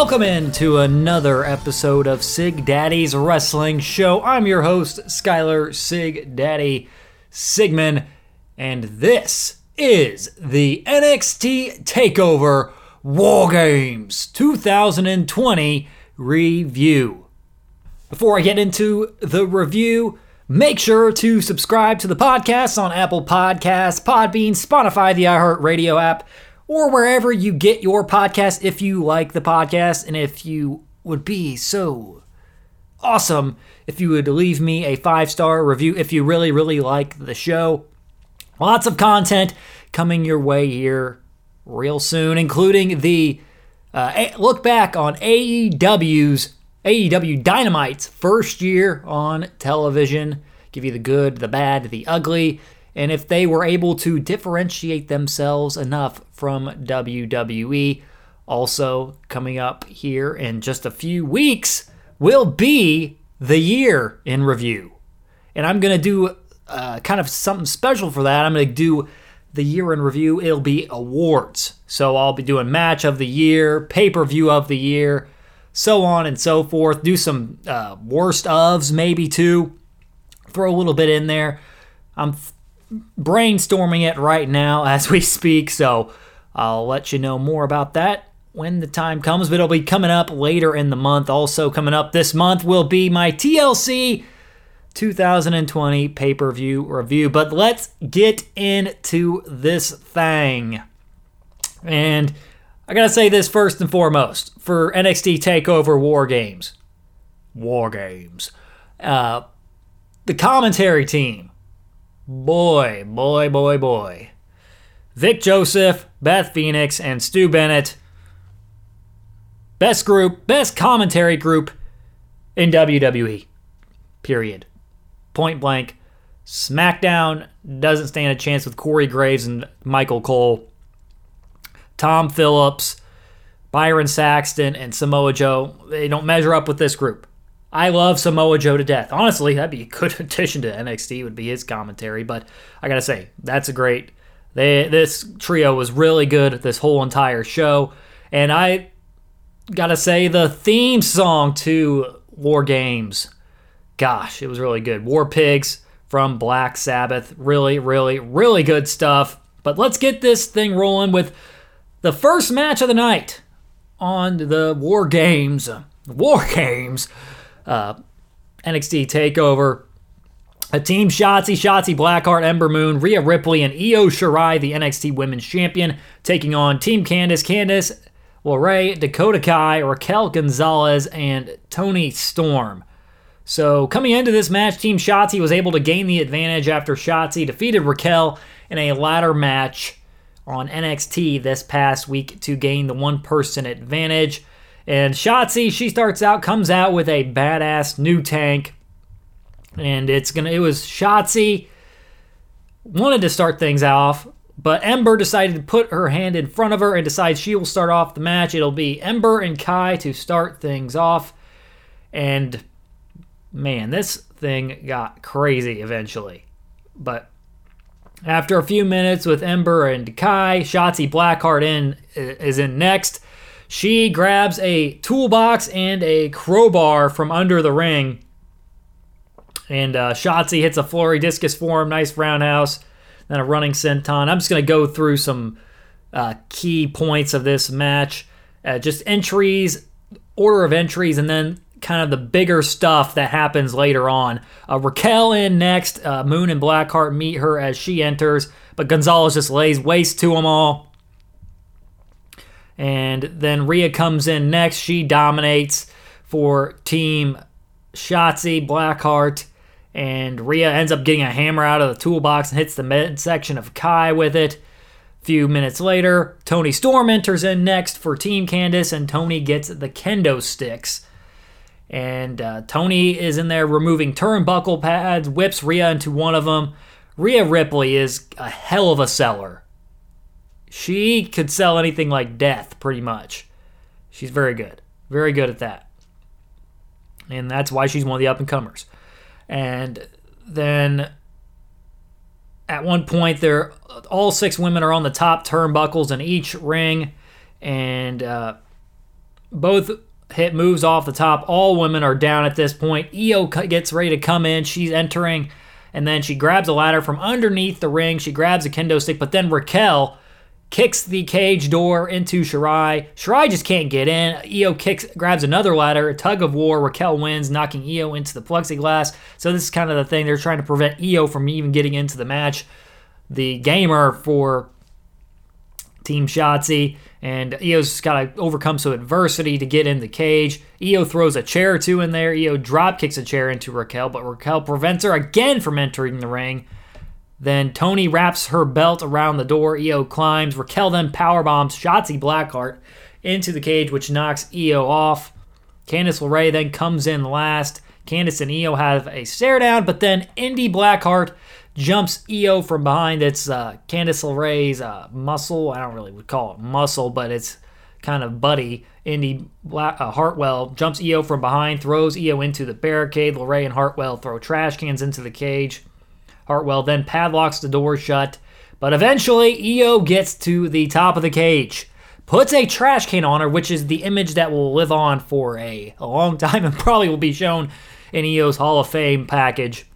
Welcome into another episode of Sig Daddy's Wrestling Show. I'm your host, Skylar Sig Daddy Sigmund, and this is the NXT TakeOver War Games 2020 review. Before I get into the review, make sure to subscribe to the podcast on Apple Podcasts, Podbean, Spotify, the iHeartRadio app or wherever you get your podcast if you like the podcast and if you would be so awesome if you would leave me a five star review if you really, really like the show. Lots of content coming your way here real soon, including the uh, look back on AEW's AEW Dynamite's first year on television. Give you the good, the bad, the ugly and if they were able to differentiate themselves enough from WWE. Also, coming up here in just a few weeks will be the year in review. And I'm going to do uh, kind of something special for that. I'm going to do the year in review. It'll be awards. So I'll be doing match of the year, pay per view of the year, so on and so forth. Do some uh, worst ofs, maybe too. Throw a little bit in there. I'm brainstorming it right now as we speak, so I'll let you know more about that when the time comes, but it'll be coming up later in the month. Also, coming up this month will be my TLC 2020 pay per view review. But let's get into this thing. And I gotta say this first and foremost for NXT TakeOver War Games. War Games. Uh, the commentary team Boy, boy, boy, boy. Vic Joseph, Beth Phoenix, and Stu Bennett. Best group, best commentary group in WWE. Period. Point blank. SmackDown doesn't stand a chance with Corey Graves and Michael Cole. Tom Phillips, Byron Saxton, and Samoa Joe, they don't measure up with this group. I love Samoa Joe to death. Honestly, that'd be a good addition to NXT. Would be his commentary, but I gotta say that's a great. They, this trio was really good this whole entire show, and I gotta say the theme song to War Games, gosh, it was really good. War Pigs from Black Sabbath, really, really, really good stuff. But let's get this thing rolling with the first match of the night on the War Games. War Games uh, NXT Takeover. A team Shotzi, Shotzi Blackheart, Ember Moon, Rhea Ripley, and Io Shirai, the NXT Women's Champion, taking on Team Candice, Candice LeRae, Dakota Kai, Raquel Gonzalez, and Toni Storm. So coming into this match, Team Shotzi was able to gain the advantage after Shotzi defeated Raquel in a ladder match on NXT this past week to gain the one person advantage. And Shotzi, she starts out, comes out with a badass new tank. And it's gonna it was Shotzi wanted to start things off, but Ember decided to put her hand in front of her and decides she will start off the match. It'll be Ember and Kai to start things off. And man, this thing got crazy eventually. But after a few minutes with Ember and Kai, Shotzi Blackheart in is in next. She grabs a toolbox and a crowbar from under the ring. And uh, Shotzi hits a flurry discus form, nice roundhouse, then a running senton. I'm just going to go through some uh, key points of this match. Uh, just entries, order of entries, and then kind of the bigger stuff that happens later on. Uh, Raquel in next. Uh, Moon and Blackheart meet her as she enters, but Gonzalez just lays waste to them all. And then Rhea comes in next. She dominates for Team Shotzi Blackheart. And Rhea ends up getting a hammer out of the toolbox and hits the midsection of Kai with it. A few minutes later, Toni Storm enters in next for Team Candice, and Toni gets the kendo sticks. And uh, Toni is in there removing turnbuckle pads, whips Rhea into one of them. Rhea Ripley is a hell of a seller. She could sell anything like death, pretty much. She's very good. Very good at that. And that's why she's one of the up and comers. And then at one point, there all six women are on the top turnbuckles in each ring, and uh, both hit moves off the top. All women are down at this point. Io gets ready to come in. She's entering, and then she grabs a ladder from underneath the ring. She grabs a kendo stick, but then Raquel kicks the cage door into Shirai. Shirai just can't get in. Io kicks, grabs another ladder, a tug of war. Raquel wins, knocking Io into the plexiglass. So this is kind of the thing they're trying to prevent Io from even getting into the match. The gamer for Team Shotzi, and Io's got to overcome some adversity to get in the cage. Io throws a chair or two in there. Io drop kicks a chair into Raquel, but Raquel prevents her again from entering the ring. Then Toni wraps her belt around the door. Io climbs. Raquel then powerbombs Shotzi Blackheart into the cage, which knocks Io off. Candice LeRae then comes in last. Candice and Io have a stare down, but then Indi Blackheart jumps Io from behind. It's uh, Candice LeRae's uh, muscle. I don't really would call it muscle, but it's kind of buddy. Indi Black, uh, Hartwell jumps Io from behind, throws Io into the barricade. LeRae and Hartwell throw trash cans into the cage. Hartwell then padlocks the door shut, but eventually Io gets to the top of the cage, puts a trash can on her, which is the image that will live on for a, a long time and probably will be shown in Io's Hall of Fame package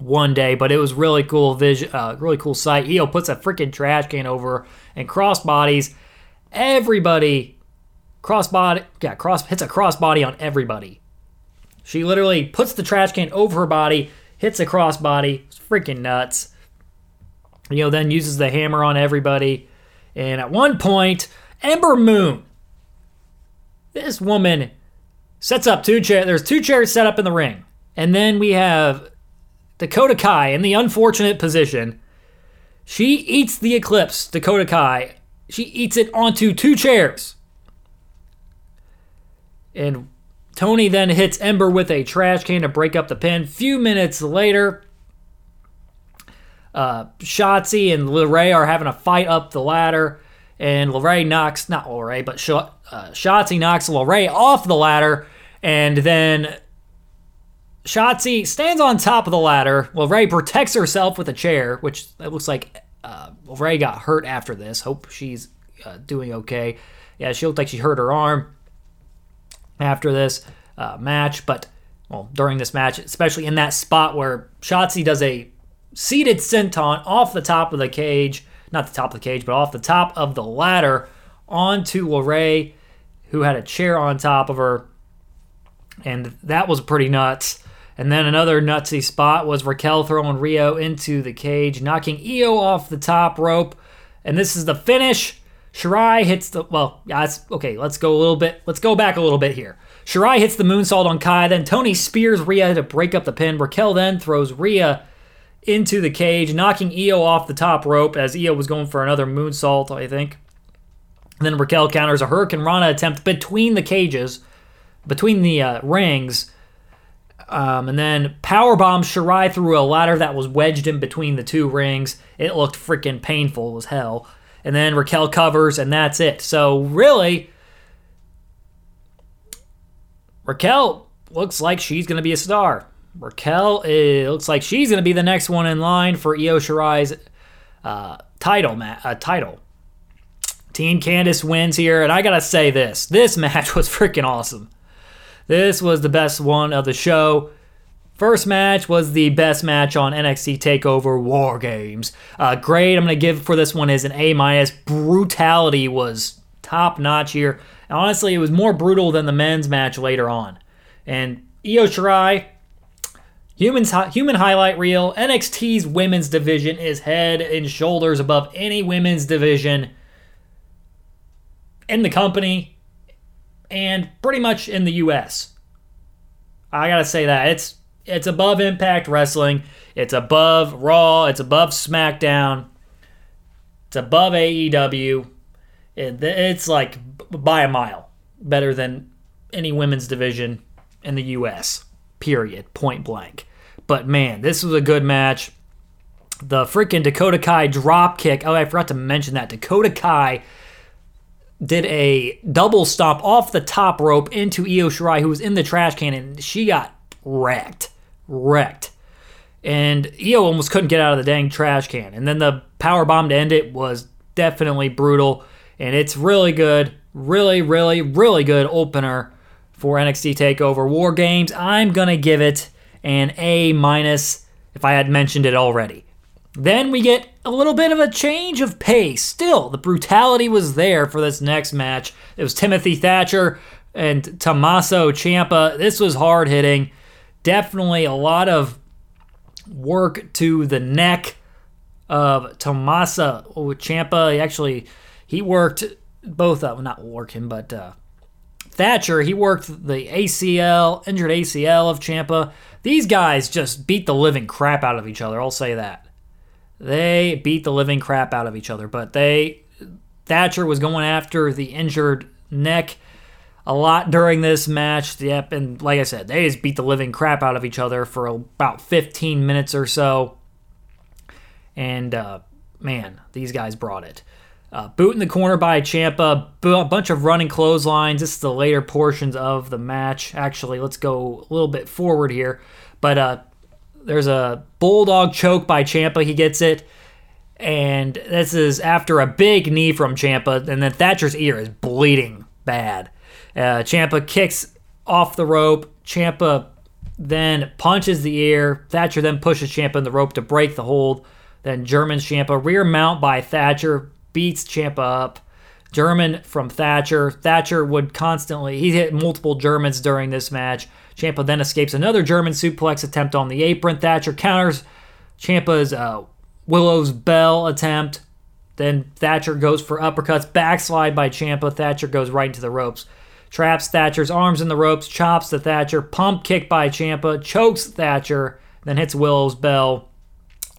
one day. But it was really cool vision, uh, really cool sight. Io puts a freaking trash can over and cross bodies everybody. Crossbody, yeah, cross hits a crossbody on everybody. She literally puts the trash can over her body, hits a crossbody. It's freaking nuts. You know, then uses the hammer on everybody. And at one point, Ember Moon, this woman sets up two chairs. There's two chairs set up in the ring. And then we have Dakota Kai in the unfortunate position. She eats the Eclipse, Dakota Kai. She eats it onto two chairs. And Toni then hits Ember with a trash can to break up the pin. Few minutes later, uh, Shotzi and LeRae are having a fight up the ladder, and LeRae knocks, not LeRae, but Sh- uh, Shotzi knocks LeRae off the ladder, and then Shotzi stands on top of the ladder. LeRae protects herself with a chair, which it looks like uh, got hurt after this. Hope she's uh, doing okay. Yeah, she looked like she hurt her arm after this uh, match, but well, during this match, especially in that spot where Shotzi does a seated senton off the top of the cage, not the top of the cage, but off the top of the ladder onto LeRae, who had a chair on top of her. And that was pretty nuts. And then another nutsy spot was Raquel throwing Rio into the cage, knocking Io off the top rope. And this is the finish. Shirai hits the well, that's okay. Let's go a little bit. Let's go back a little bit here. Shirai hits the moonsault on Kai. Then Toni spears Rhea to break up the pin. Raquel then throws Rhea into the cage, knocking Io off the top rope as Io was going for another moonsault, I think. And then Raquel counters a Hurricane Rana attempt between the cages, between the uh, rings. Um, and then powerbomb Shirai through a ladder that was wedged in between the two rings. It looked freaking painful as hell. And then Raquel covers, and that's it. So really, Raquel looks like she's going to be a star. Raquel it looks like she's going to be the next one in line for Io Shirai's uh, title. Ma- uh, title. Team Candice wins here, and I gotta say this: this match was freaking awesome. This was the best one of the show. First match was the best match on NXT Takeover War Games. Uh, grade I'm gonna give for this one is an A minus. Brutality was top notch here. And honestly, it was more brutal than the men's match later on. And Io Shirai, Humans, human highlight reel. NXT's women's division is head and shoulders above any women's division in the company and pretty much in the US. I gotta say that it's it's above Impact Wrestling, it's above Raw, it's above SmackDown, it's above AEW. it's like by a mile better than any women's division in the US. Period. Point blank. But man, this was a good match. The freaking Dakota Kai drop kick. Oh, I forgot to mention that. Dakota Kai did a double stomp off the top rope into Io Shirai, who was in the trash can, and she got wrecked. Wrecked. And Io almost couldn't get out of the dang trash can. And then the power bomb to end it was definitely brutal. And it's really good. Really, really, really good opener for NXT TakeOver War Games. I'm to give it an A minus if I had mentioned it already. Then we get a little bit of a change of pace. Still, the brutality was there for this next match. It was Timothy Thatcher and Tommaso Ciampa. This was hard hitting. Definitely a lot of work to the neck of Tommaso Ciampa. He actually he worked both of not working, but uh, Thatcher he worked the ACL, injured ACL of Ciampa. These guys just beat the living crap out of each other. I'll say that. They beat the living crap out of each other, but they Thatcher was going after the injured neck a lot during this match. Yep, and like I said, they just beat the living crap out of each other for about 15 minutes or so. And uh, man, these guys brought it. Uh, boot in the corner by Ciampa, a bunch of running clotheslines. This is the later portions of the match. Actually, let's go a little bit forward here. But uh, there's a bulldog choke by Ciampa. He gets it. And this is after a big knee from Ciampa, And then Thatcher's ear is bleeding bad. Uh, Ciampa kicks off the rope. Ciampa then punches the ear. Thatcher then pushes Ciampa in the rope to break the hold. Then German Ciampa rear mount by Thatcher beats Ciampa up. German from Thatcher. Thatcher would constantly, he hit multiple Germans during this match. Ciampa then escapes another German suplex attempt on the apron. Thatcher counters Ciampa's uh, Willow's Bell attempt. Then Thatcher goes for uppercuts, backslide by Ciampa. Thatcher goes right into the ropes. Traps Thatcher's arms in the ropes, chops the Thatcher, pump kick by Ciampa, chokes Thatcher, then hits Willow's Bell.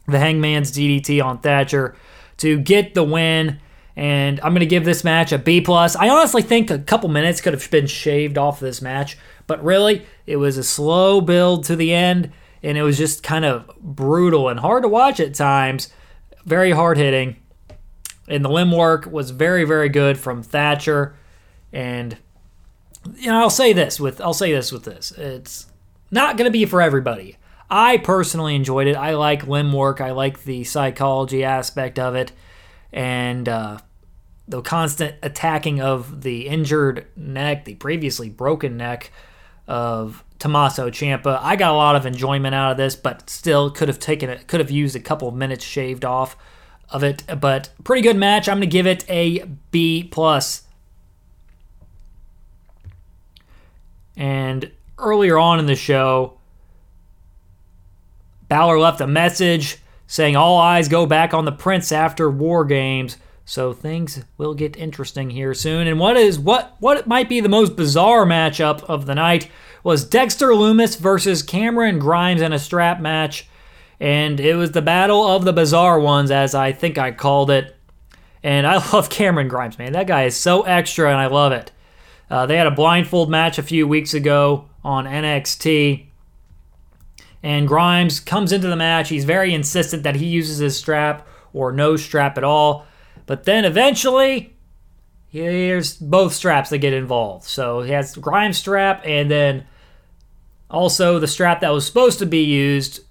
The Hangman's DDT on Thatcher to get the win. And I'm going to give this match a B plus. I honestly think a couple minutes could have been shaved off this match, but really, it was a slow build to the end, and it was just kind of brutal and hard to watch at times. Very hard hitting, and the limb work was very, very good from Thatcher. And know, I'll say this with I'll say this with this. It's not going to be for everybody. I personally enjoyed it. I like limb work. I like the psychology aspect of it, and uh, the constant attacking of the injured neck, the previously broken neck of Tommaso Ciampa. I got a lot of enjoyment out of this, but still could have taken it, could have used a couple of minutes shaved off of it. But pretty good match. I'm going to give it a B plus. And earlier on in the show, Balor left a message saying all eyes go back on the Prince after War Games. So things will get interesting here soon. And what is what what might be the most bizarre matchup of the night was Dexter Lumis versus Cameron Grimes in a strap match. And it was the battle of the bizarre ones, as I think I called it. And I love Cameron Grimes, man. That guy is so extra, and I love it. Uh, they had a blindfold match a few weeks ago on NXT. And Grimes comes into the match. He's very insistent that he uses his strap or no strap at all. But then eventually, here's both straps that get involved. So he has Grimes strap and then also the strap that was supposed to be used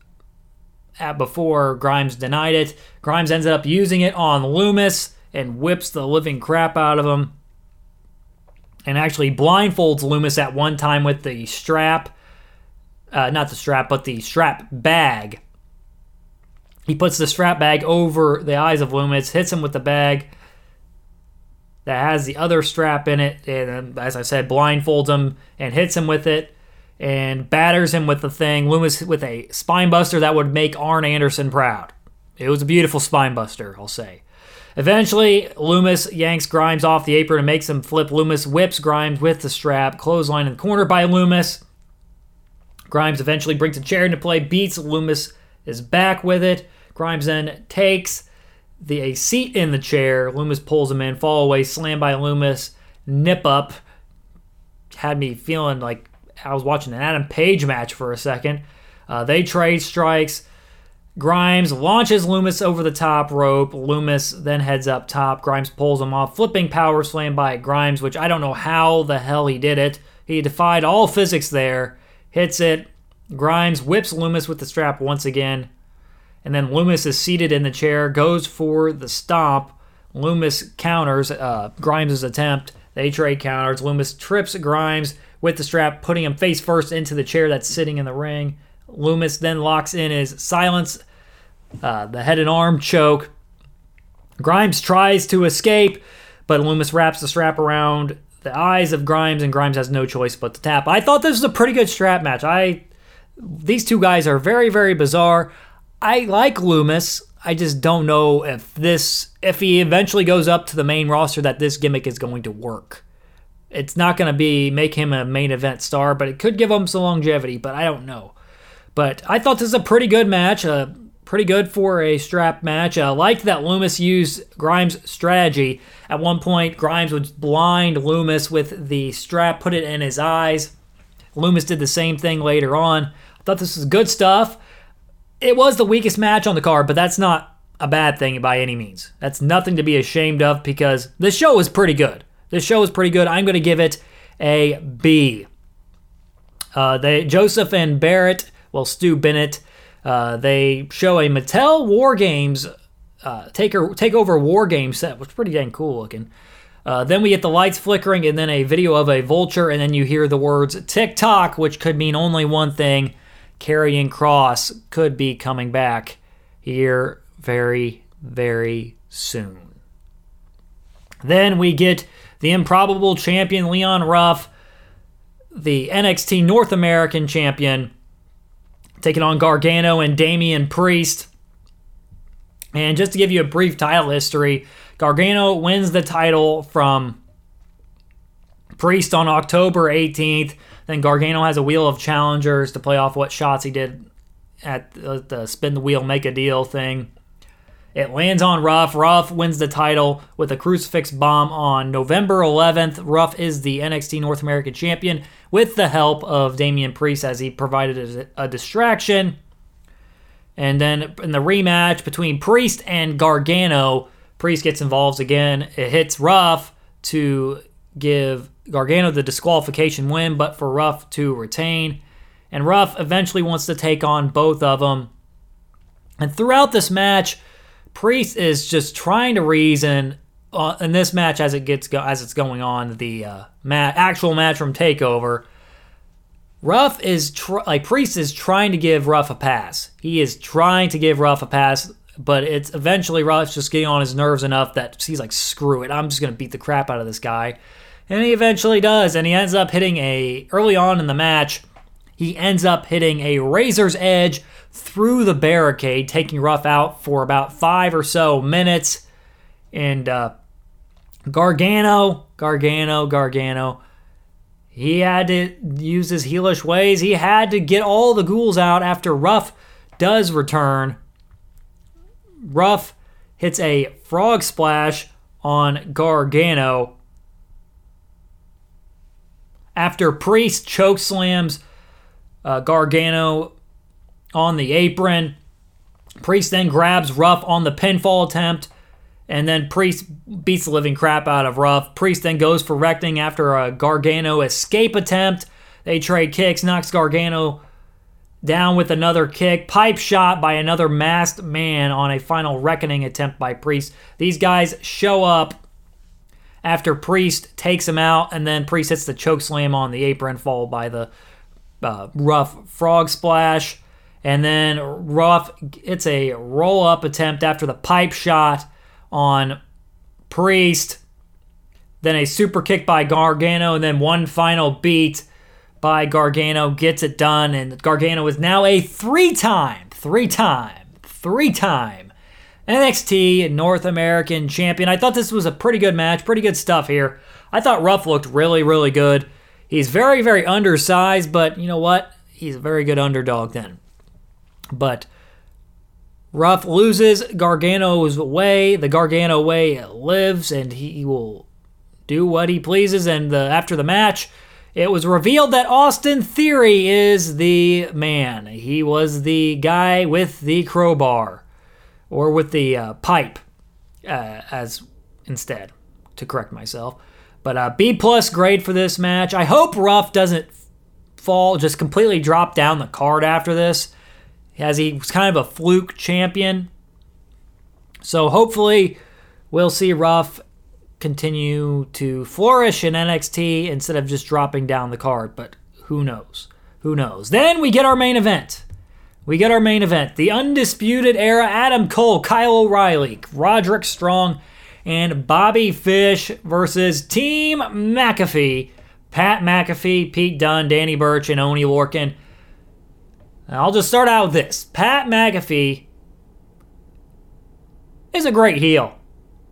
before Grimes denied it. Grimes ends up using it on Lumis and whips the living crap out of him. And actually blindfolds Lumis at one time with the strap uh, not the strap, but the strap bag. He puts the strap bag over the eyes of Lumis, hits him with the bag that has the other strap in it, and as I said, blindfolds him and hits him with it and batters him with the thing. Lumis with a spine buster that would make Arn Anderson proud. It was a beautiful spine buster, I'll say. Eventually, Lumis yanks Grimes off the apron and makes him flip. Lumis whips Grimes with the strap. Clothesline in the corner by Lumis. Grimes eventually brings a chair into play, beats Lumis is back with it. Grimes then takes the a seat in the chair. Lumis pulls him in, fall away, slam by Lumis, nip up. Had me feeling like I was watching an Adam Page match for a second. Uh, they trade strikes. Grimes launches Lumis over the top rope. Lumis then heads up top. Grimes pulls him off. Flipping power slam by Grimes, which I don't know how the hell he did it. He defied all physics there hits it. Grimes whips Lumis with the strap once again. And then Lumis is seated in the chair, goes for the stomp. Lumis counters uh, Grimes' attempt. They trade counters. Lumis trips Grimes with the strap, putting him face first into the chair that's sitting in the ring. Lumis then locks in his silence, uh, the head and arm choke. Grimes tries to escape, but Lumis wraps the strap around the eyes of Grimes, and Grimes has no choice but to tap. I thought this was a pretty good strap match. I these two guys are very, very bizarre. I like Lumis. I just don't know if this if he eventually goes up to the main roster that this gimmick is going to work. It's not going to be make him a main event star, but it could give him some longevity, but I don't know. But I thought this was a pretty good match, uh, pretty good for a strap match. I liked that Lumis used Grimes' strategy. At one point, Grimes would blind Lumis with the strap, put it in his eyes. Lumis did the same thing later on. I thought this was good stuff. It was the weakest match on the card, but that's not a bad thing by any means. That's nothing to be ashamed of because the show was pretty good. The show was pretty good. I'm going to give it a B. Uh, they Joseph and Barrett, well Stu Bennett, uh, they show a Mattel War Games uh, taker takeover War Game set, which is pretty dang cool looking. Uh, then we get the lights flickering, and then a video of a vulture, and then you hear the words TikTok, which could mean only one thing: Karrion Kross could be coming back here very, very soon. Then we get the improbable champion Leon Ruff, the NXT North American champion, taking on Gargano and Damian Priest. And just to give you a brief title history, Gargano wins the title from Priest on October 18th. Then Gargano has a wheel of challengers to play off what shots he did at the spin the wheel, make a deal thing. It lands on Ruff. Ruff wins the title with a crucifix bomb on November 11th. Ruff is the NXT North American champion with the help of Damian Priest as he provided a, distraction. And then in the rematch between Priest and Gargano, Priest gets involved again. It hits Ruff to give Gargano the disqualification win, but for Ruff to retain. And Ruff eventually wants to take on both of them. And throughout this match, Priest is just trying to reason uh, in this match as it gets go- as it's going on the uh, actual match from Takeover. Ruff is tr- like Priest is trying to give Ruff a pass. He is trying to give Ruff a pass, but it's eventually Ruff's just getting on his nerves enough that he's like, "Screw it, I'm just gonna beat the crap out of this guy," and he eventually does, and he ends up hitting a early on in the match. He ends up hitting a razor's edge through the barricade, taking Ruff out for about five or so minutes. And uh, Gargano, Gargano, Gargano, he had to use his heelish ways. He had to get all the ghouls out after Ruff does return. Ruff hits a frog splash on Gargano. After Priest choke slams uh, Gargano on the apron. Priest then grabs Ruff on the pinfall attempt, and then Priest beats the living crap out of Ruff. Priest then goes for recting after a Gargano escape attempt. They trade kicks, knocks Gargano down with another kick. Pipe shot by another masked man on a final reckoning attempt by Priest. These guys show up after Priest takes him out, and then Priest hits the choke slam on the apron, followed by the uh, Ruff frog splash. And then rough. it's a roll up attempt after the pipe shot on Priest. Then a super kick by Gargano, and then one final beat by Gargano gets it done. And Gargano is now a three time, three time, three time NXT North American champion. I thought this was a pretty good match, pretty good stuff here. I thought Ruff looked really, really good. He's very, very undersized, but you know what? He's a very good underdog then. But Ruff loses Gargano's way. The Gargano way lives, and he will do what he pleases. And the, after the match, it was revealed that Austin Theory is the man. He was the guy with the crowbar, or with the uh, pipe, uh, as instead, to correct myself. But uh, B plus grade for this match. I hope Ruff doesn't fall, just completely drop down the card after this as he was kind of a fluke champion. So hopefully we'll see Ruff continue to flourish in NXT instead of just dropping down the card, but who knows? Who knows? Then we get our main event. We get our main event. The Undisputed Era Adam Cole, Kyle O'Reilly, Roderick Strong, and Bobby Fish versus Team McAfee. Pat McAfee, Pete Dunne, Danny Burch, and Oney Lorcan. I'll just start out with this. Pat McAfee is a great heel.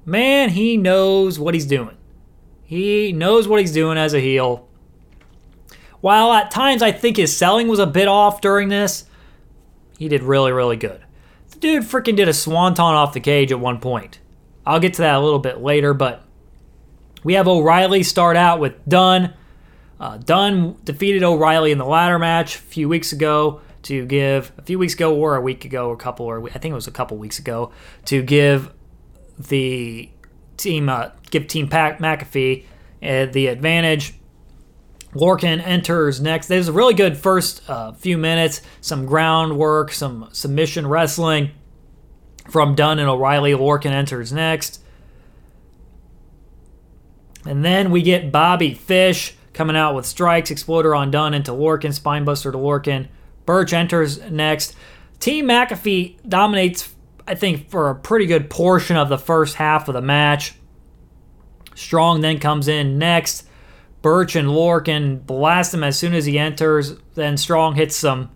Man, he knows what he's doing. He knows what he's doing as a heel. While at times I think his selling was a bit off during this, he did really, really good. The dude freaking did a swanton off the cage at one point. I'll get to that a little bit later, but we have O'Reilly start out with Dunne. Uh, Dunne defeated O'Reilly in the ladder match a few weeks ago to give a few weeks ago or a week ago or a couple or I think it was a couple weeks ago to give the team uh, give Team Pat McAfee uh, the advantage. Lorcan enters next. There's a really good first uh, few minutes, some groundwork, some submission wrestling from Dunne and O'Reilly. Lorcan enters next. And then we get Bobby Fish coming out with strikes, exploder on Dunne into Lorcan, spinebuster to Lorcan. Burch enters next. Team McAfee dominates, I think, for a pretty good portion of the first half of the match. Strong then comes in next. Burch and Lorcan blast him as soon as he enters. Then Strong hits some,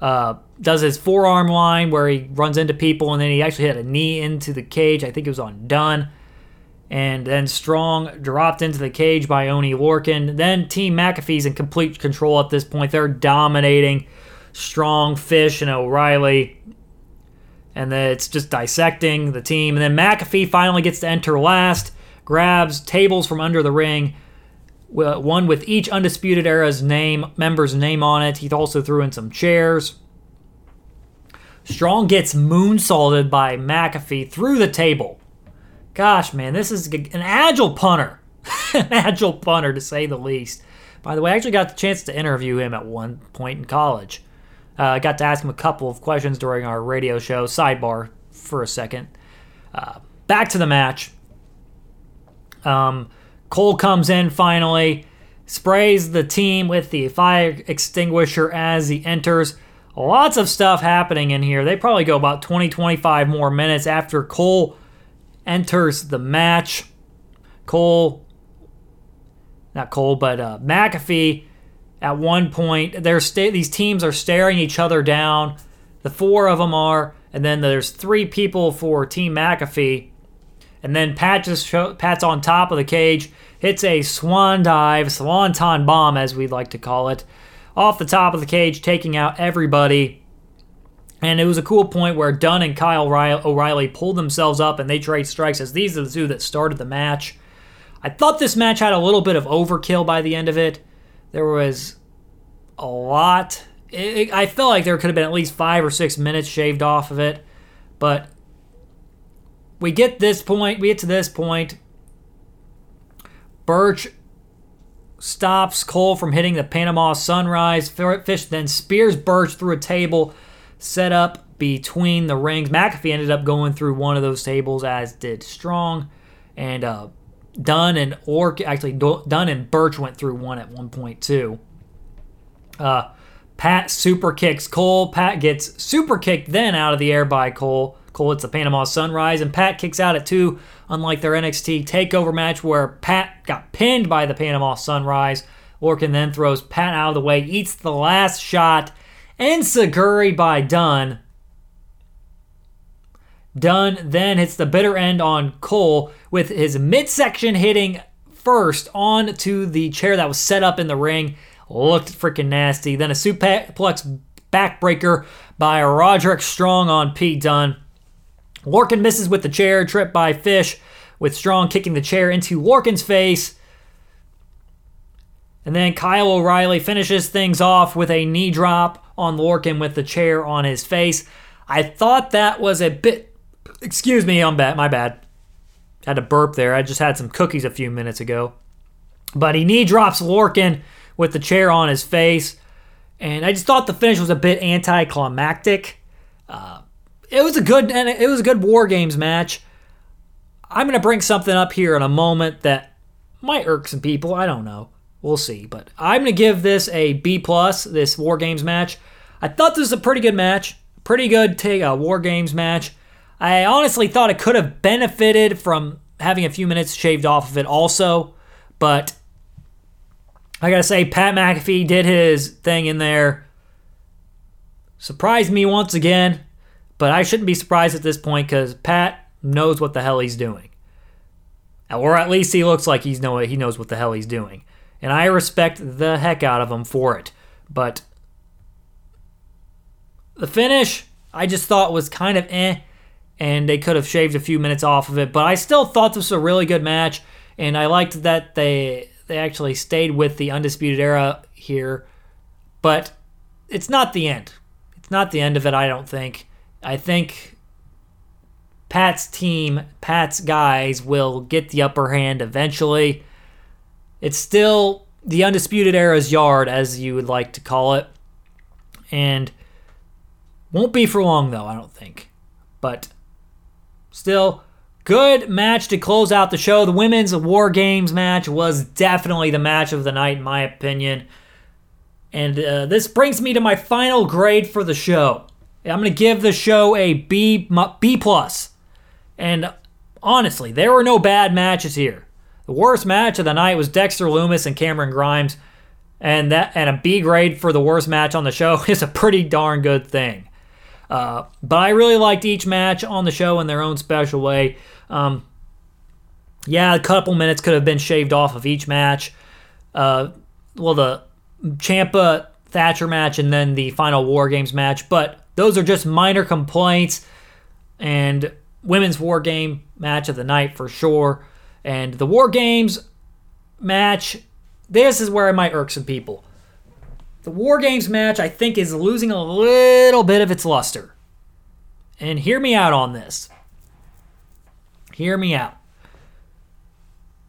uh, does his forearm line where he runs into people, and then he actually hit a knee into the cage. I think it was on Dunne and then Strong dropped into the cage by Oney Lorcan. Then Team McAfee's in complete control at this point. They're dominating Strong, Fish, and O'Reilly. And then it's just dissecting the team. And then McAfee finally gets to enter last, grabs tables from under the ring, one with each Undisputed Era's name, member's name on it. He also threw in some chairs. Strong gets moonsaulted by McAfee through the table. Gosh, man, this is an agile punter. an agile punter, to say the least. By the way, I actually got the chance to interview him at one point in college. Uh, I got to ask him a couple of questions during our radio show. Sidebar for a second. Uh, back to the match. Um, Cole comes in finally, sprays the team with the fire extinguisher as he enters. Lots of stuff happening in here. They probably go about 20 25 more minutes after Cole enters the match. Cole, not Cole, but uh, McAfee. At one point, they're sta- these teams are staring each other down. The four of them are, and then there's three people for Team McAfee. And then Pat just show, Pat's on top of the cage, hits a swan dive, swanton bomb as we'd like to call it, off the top of the cage, taking out everybody. And it was a cool point where Dunne and Kyle O'Reilly pulled themselves up and they trade strikes as these are the two that started the match. I thought this match had a little bit of overkill by the end of it. There was a lot. It, I felt like there could have been at least five or six minutes shaved off of it. But we get this point, we get to this point. Burch stops Cole from hitting the Panama Sunrise. Fish then spears Burch through a table set up between the rings. McAfee ended up going through one of those tables, as did Strong. And uh, Dunne and Ork, actually, Dunne and Burch went through one at one point, too. Uh, Pat super kicks Cole. Pat gets super kicked then out of the air by Cole. Cole hits the Panama Sunrise, and Pat kicks out at two, unlike their NXT takeover match where Pat got pinned by the Panama Sunrise. Lorcan then throws Pat out of the way, eats the last shot, and Enzuigiri by Dunne. Dunne then hits the bitter end on Cole with his midsection hitting first onto the chair that was set up in the ring. Looked freaking nasty. Then a suplex backbreaker by Roderick Strong on Pete Dunne. Lorcan misses with the chair, tripped by Fish, with Strong kicking the chair into Lorcan's face. And then Kyle O'Reilly finishes things off with a knee drop on Lorcan with the chair on his face. I thought that was a bit. Excuse me, I'm bad. My bad. Had to burp there. I just had some cookies a few minutes ago. But he knee drops Lorcan with the chair on his face. And I just thought the finish was a bit anticlimactic. Uh, it was a good and it was a good War Games match. I'm to bring something up here in a moment that might irk some people. I don't know. We'll see. But I'm to give this a B plus. This War Games match. I thought this was a pretty good match. Pretty good take a War Games match. I honestly thought it could have benefited from having a few minutes shaved off of it also, but I gotta say, Pat McAfee did his thing in there. Surprised me once again, but I shouldn't be surprised at this point because Pat knows what the hell he's doing. Or at least he looks like he's know he knows what the hell he's doing. And I respect the heck out of him for it. But the finish, I just thought was kind of eh, and they could have shaved a few minutes off of it. But I still thought this was a really good match, and I liked that they they actually stayed with the undisputed era here. But it's not the end. It's not the end of it. I don't think. I think Pat's team, Pat's guys will get the upper hand eventually. It's still the undisputed era's yard, as you would like to call it, and won't be for long though. I don't think, but still good match to close out the show. The women's War Games match was definitely the match of the night, in my opinion. And uh, this brings me to my final grade for the show. I'm going to give the show a B B plus. And honestly, there were no bad matches here. The worst match of the night was Dexter Lumis and Cameron Grimes, and that and a B grade for the worst match on the show is a pretty darn good thing. Uh, but I really liked each match on the show in their own special way. Um, yeah, a couple minutes could have been shaved off of each match. Uh, well, the Ciampa Thatcher match and then the final War Games match, but those are just minor complaints. And women's War Game match of the night for sure. And the War Games match, this is where I might irk some people. The War Games match, I think, is losing a little bit of its luster. And hear me out on this. Hear me out.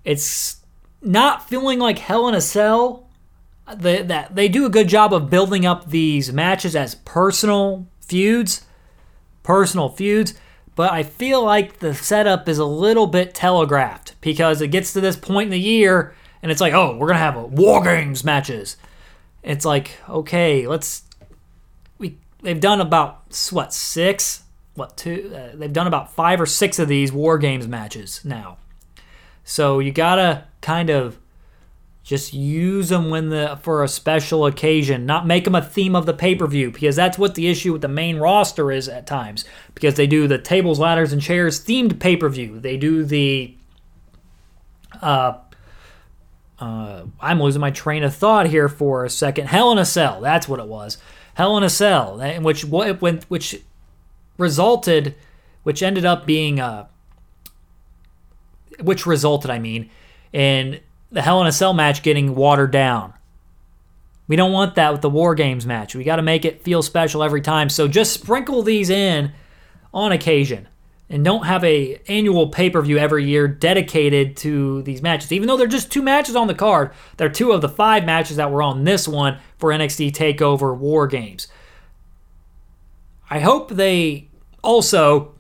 It's not feeling like Hell in a Cell. The, that they do a good job of building up these matches as personal feuds, personal feuds. But I feel like the setup is a little bit telegraphed because it gets to this point in the year and it's like, oh, we're gonna have a War Games matches. It's like, okay, let's. We they've done about what six, what two? Uh, they've done about five or six of these war games matches now. So you gotta kind of just use them when the for a special occasion, not make them a theme of the pay per view because that's what the issue with the main roster is at times. Because they do the tables, ladders, and chairs themed pay per view. They do the uh, uh, I'm losing my train of thought here for a second. Hell in a Cell, that's what it was. Hell in a Cell, which what went which resulted, which ended up being, uh, which resulted, I mean, in the Hell in a Cell match getting watered down. We don't want that with the War Games match. We got to make it feel special every time. So just sprinkle these in on occasion and don't have a annual pay-per-view every year dedicated to these matches. Even though they're just two matches on the card, they're two of the five matches that were on this one for NXT Takeover War Games. I hope they also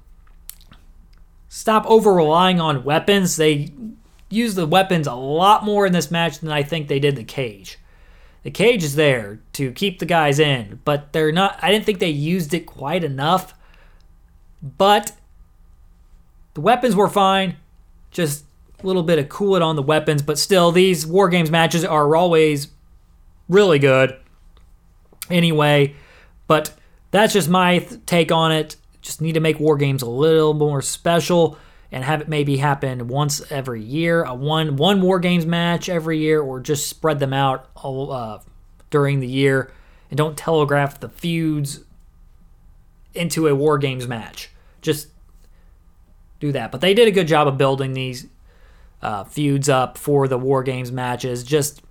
stop over relying on weapons. They use the weapons a lot more in this match than I think they did the cage. The cage is there to keep the guys in, but they're not I didn't think they used it quite enough. But the weapons were fine, just a little bit of coolant on the weapons, but still, these War Games matches are always really good. Anyway, but that's just my th- take on it. Just need to make War Games a little more special and have it maybe happen once every year, a one one War Games match every year, or just spread them out uh, during the year and don't telegraph the feuds into a War Games match. Just do that. But they did a good job of building these uh, feuds up for the War Games matches. Just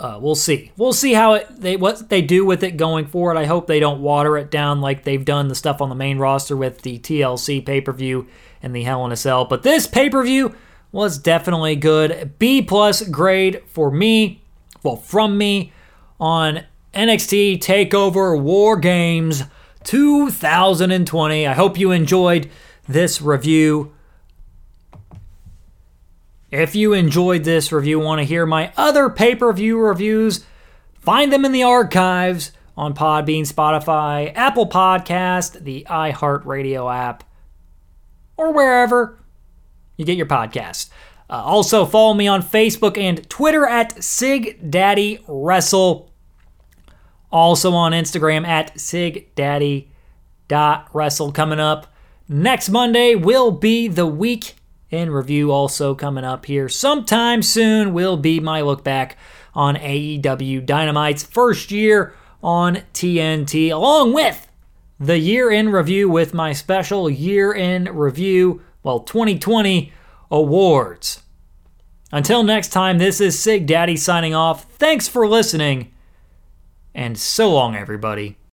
uh, we'll see. We'll see how it they what they do with it going forward. I hope they don't water it down like they've done the stuff on the main roster with the TLC pay per view and the Hell in a Cell. But this pay per view was definitely good. B plus grade for me. Well, from me on NXT Takeover War Games 2020. I hope you enjoyed this review If you enjoyed this review, want to hear my other pay per view reviews, find them in the archives on Podbean, Spotify, Apple Podcast, the iHeartRadio app, or wherever you get your podcast. Uh, also, follow me on Facebook and Twitter at Sig Daddy Wrestle. Also on Instagram at sigdaddy.wrestle coming up. Next Monday will be the week in review, also coming up here sometime soon, will be my look back on AEW Dynamite's first year on TNT, along with the year in review with my special year in review, well, 2020 awards. Until next time, this is Sig Daddy signing off. Thanks for listening, and so long, everybody.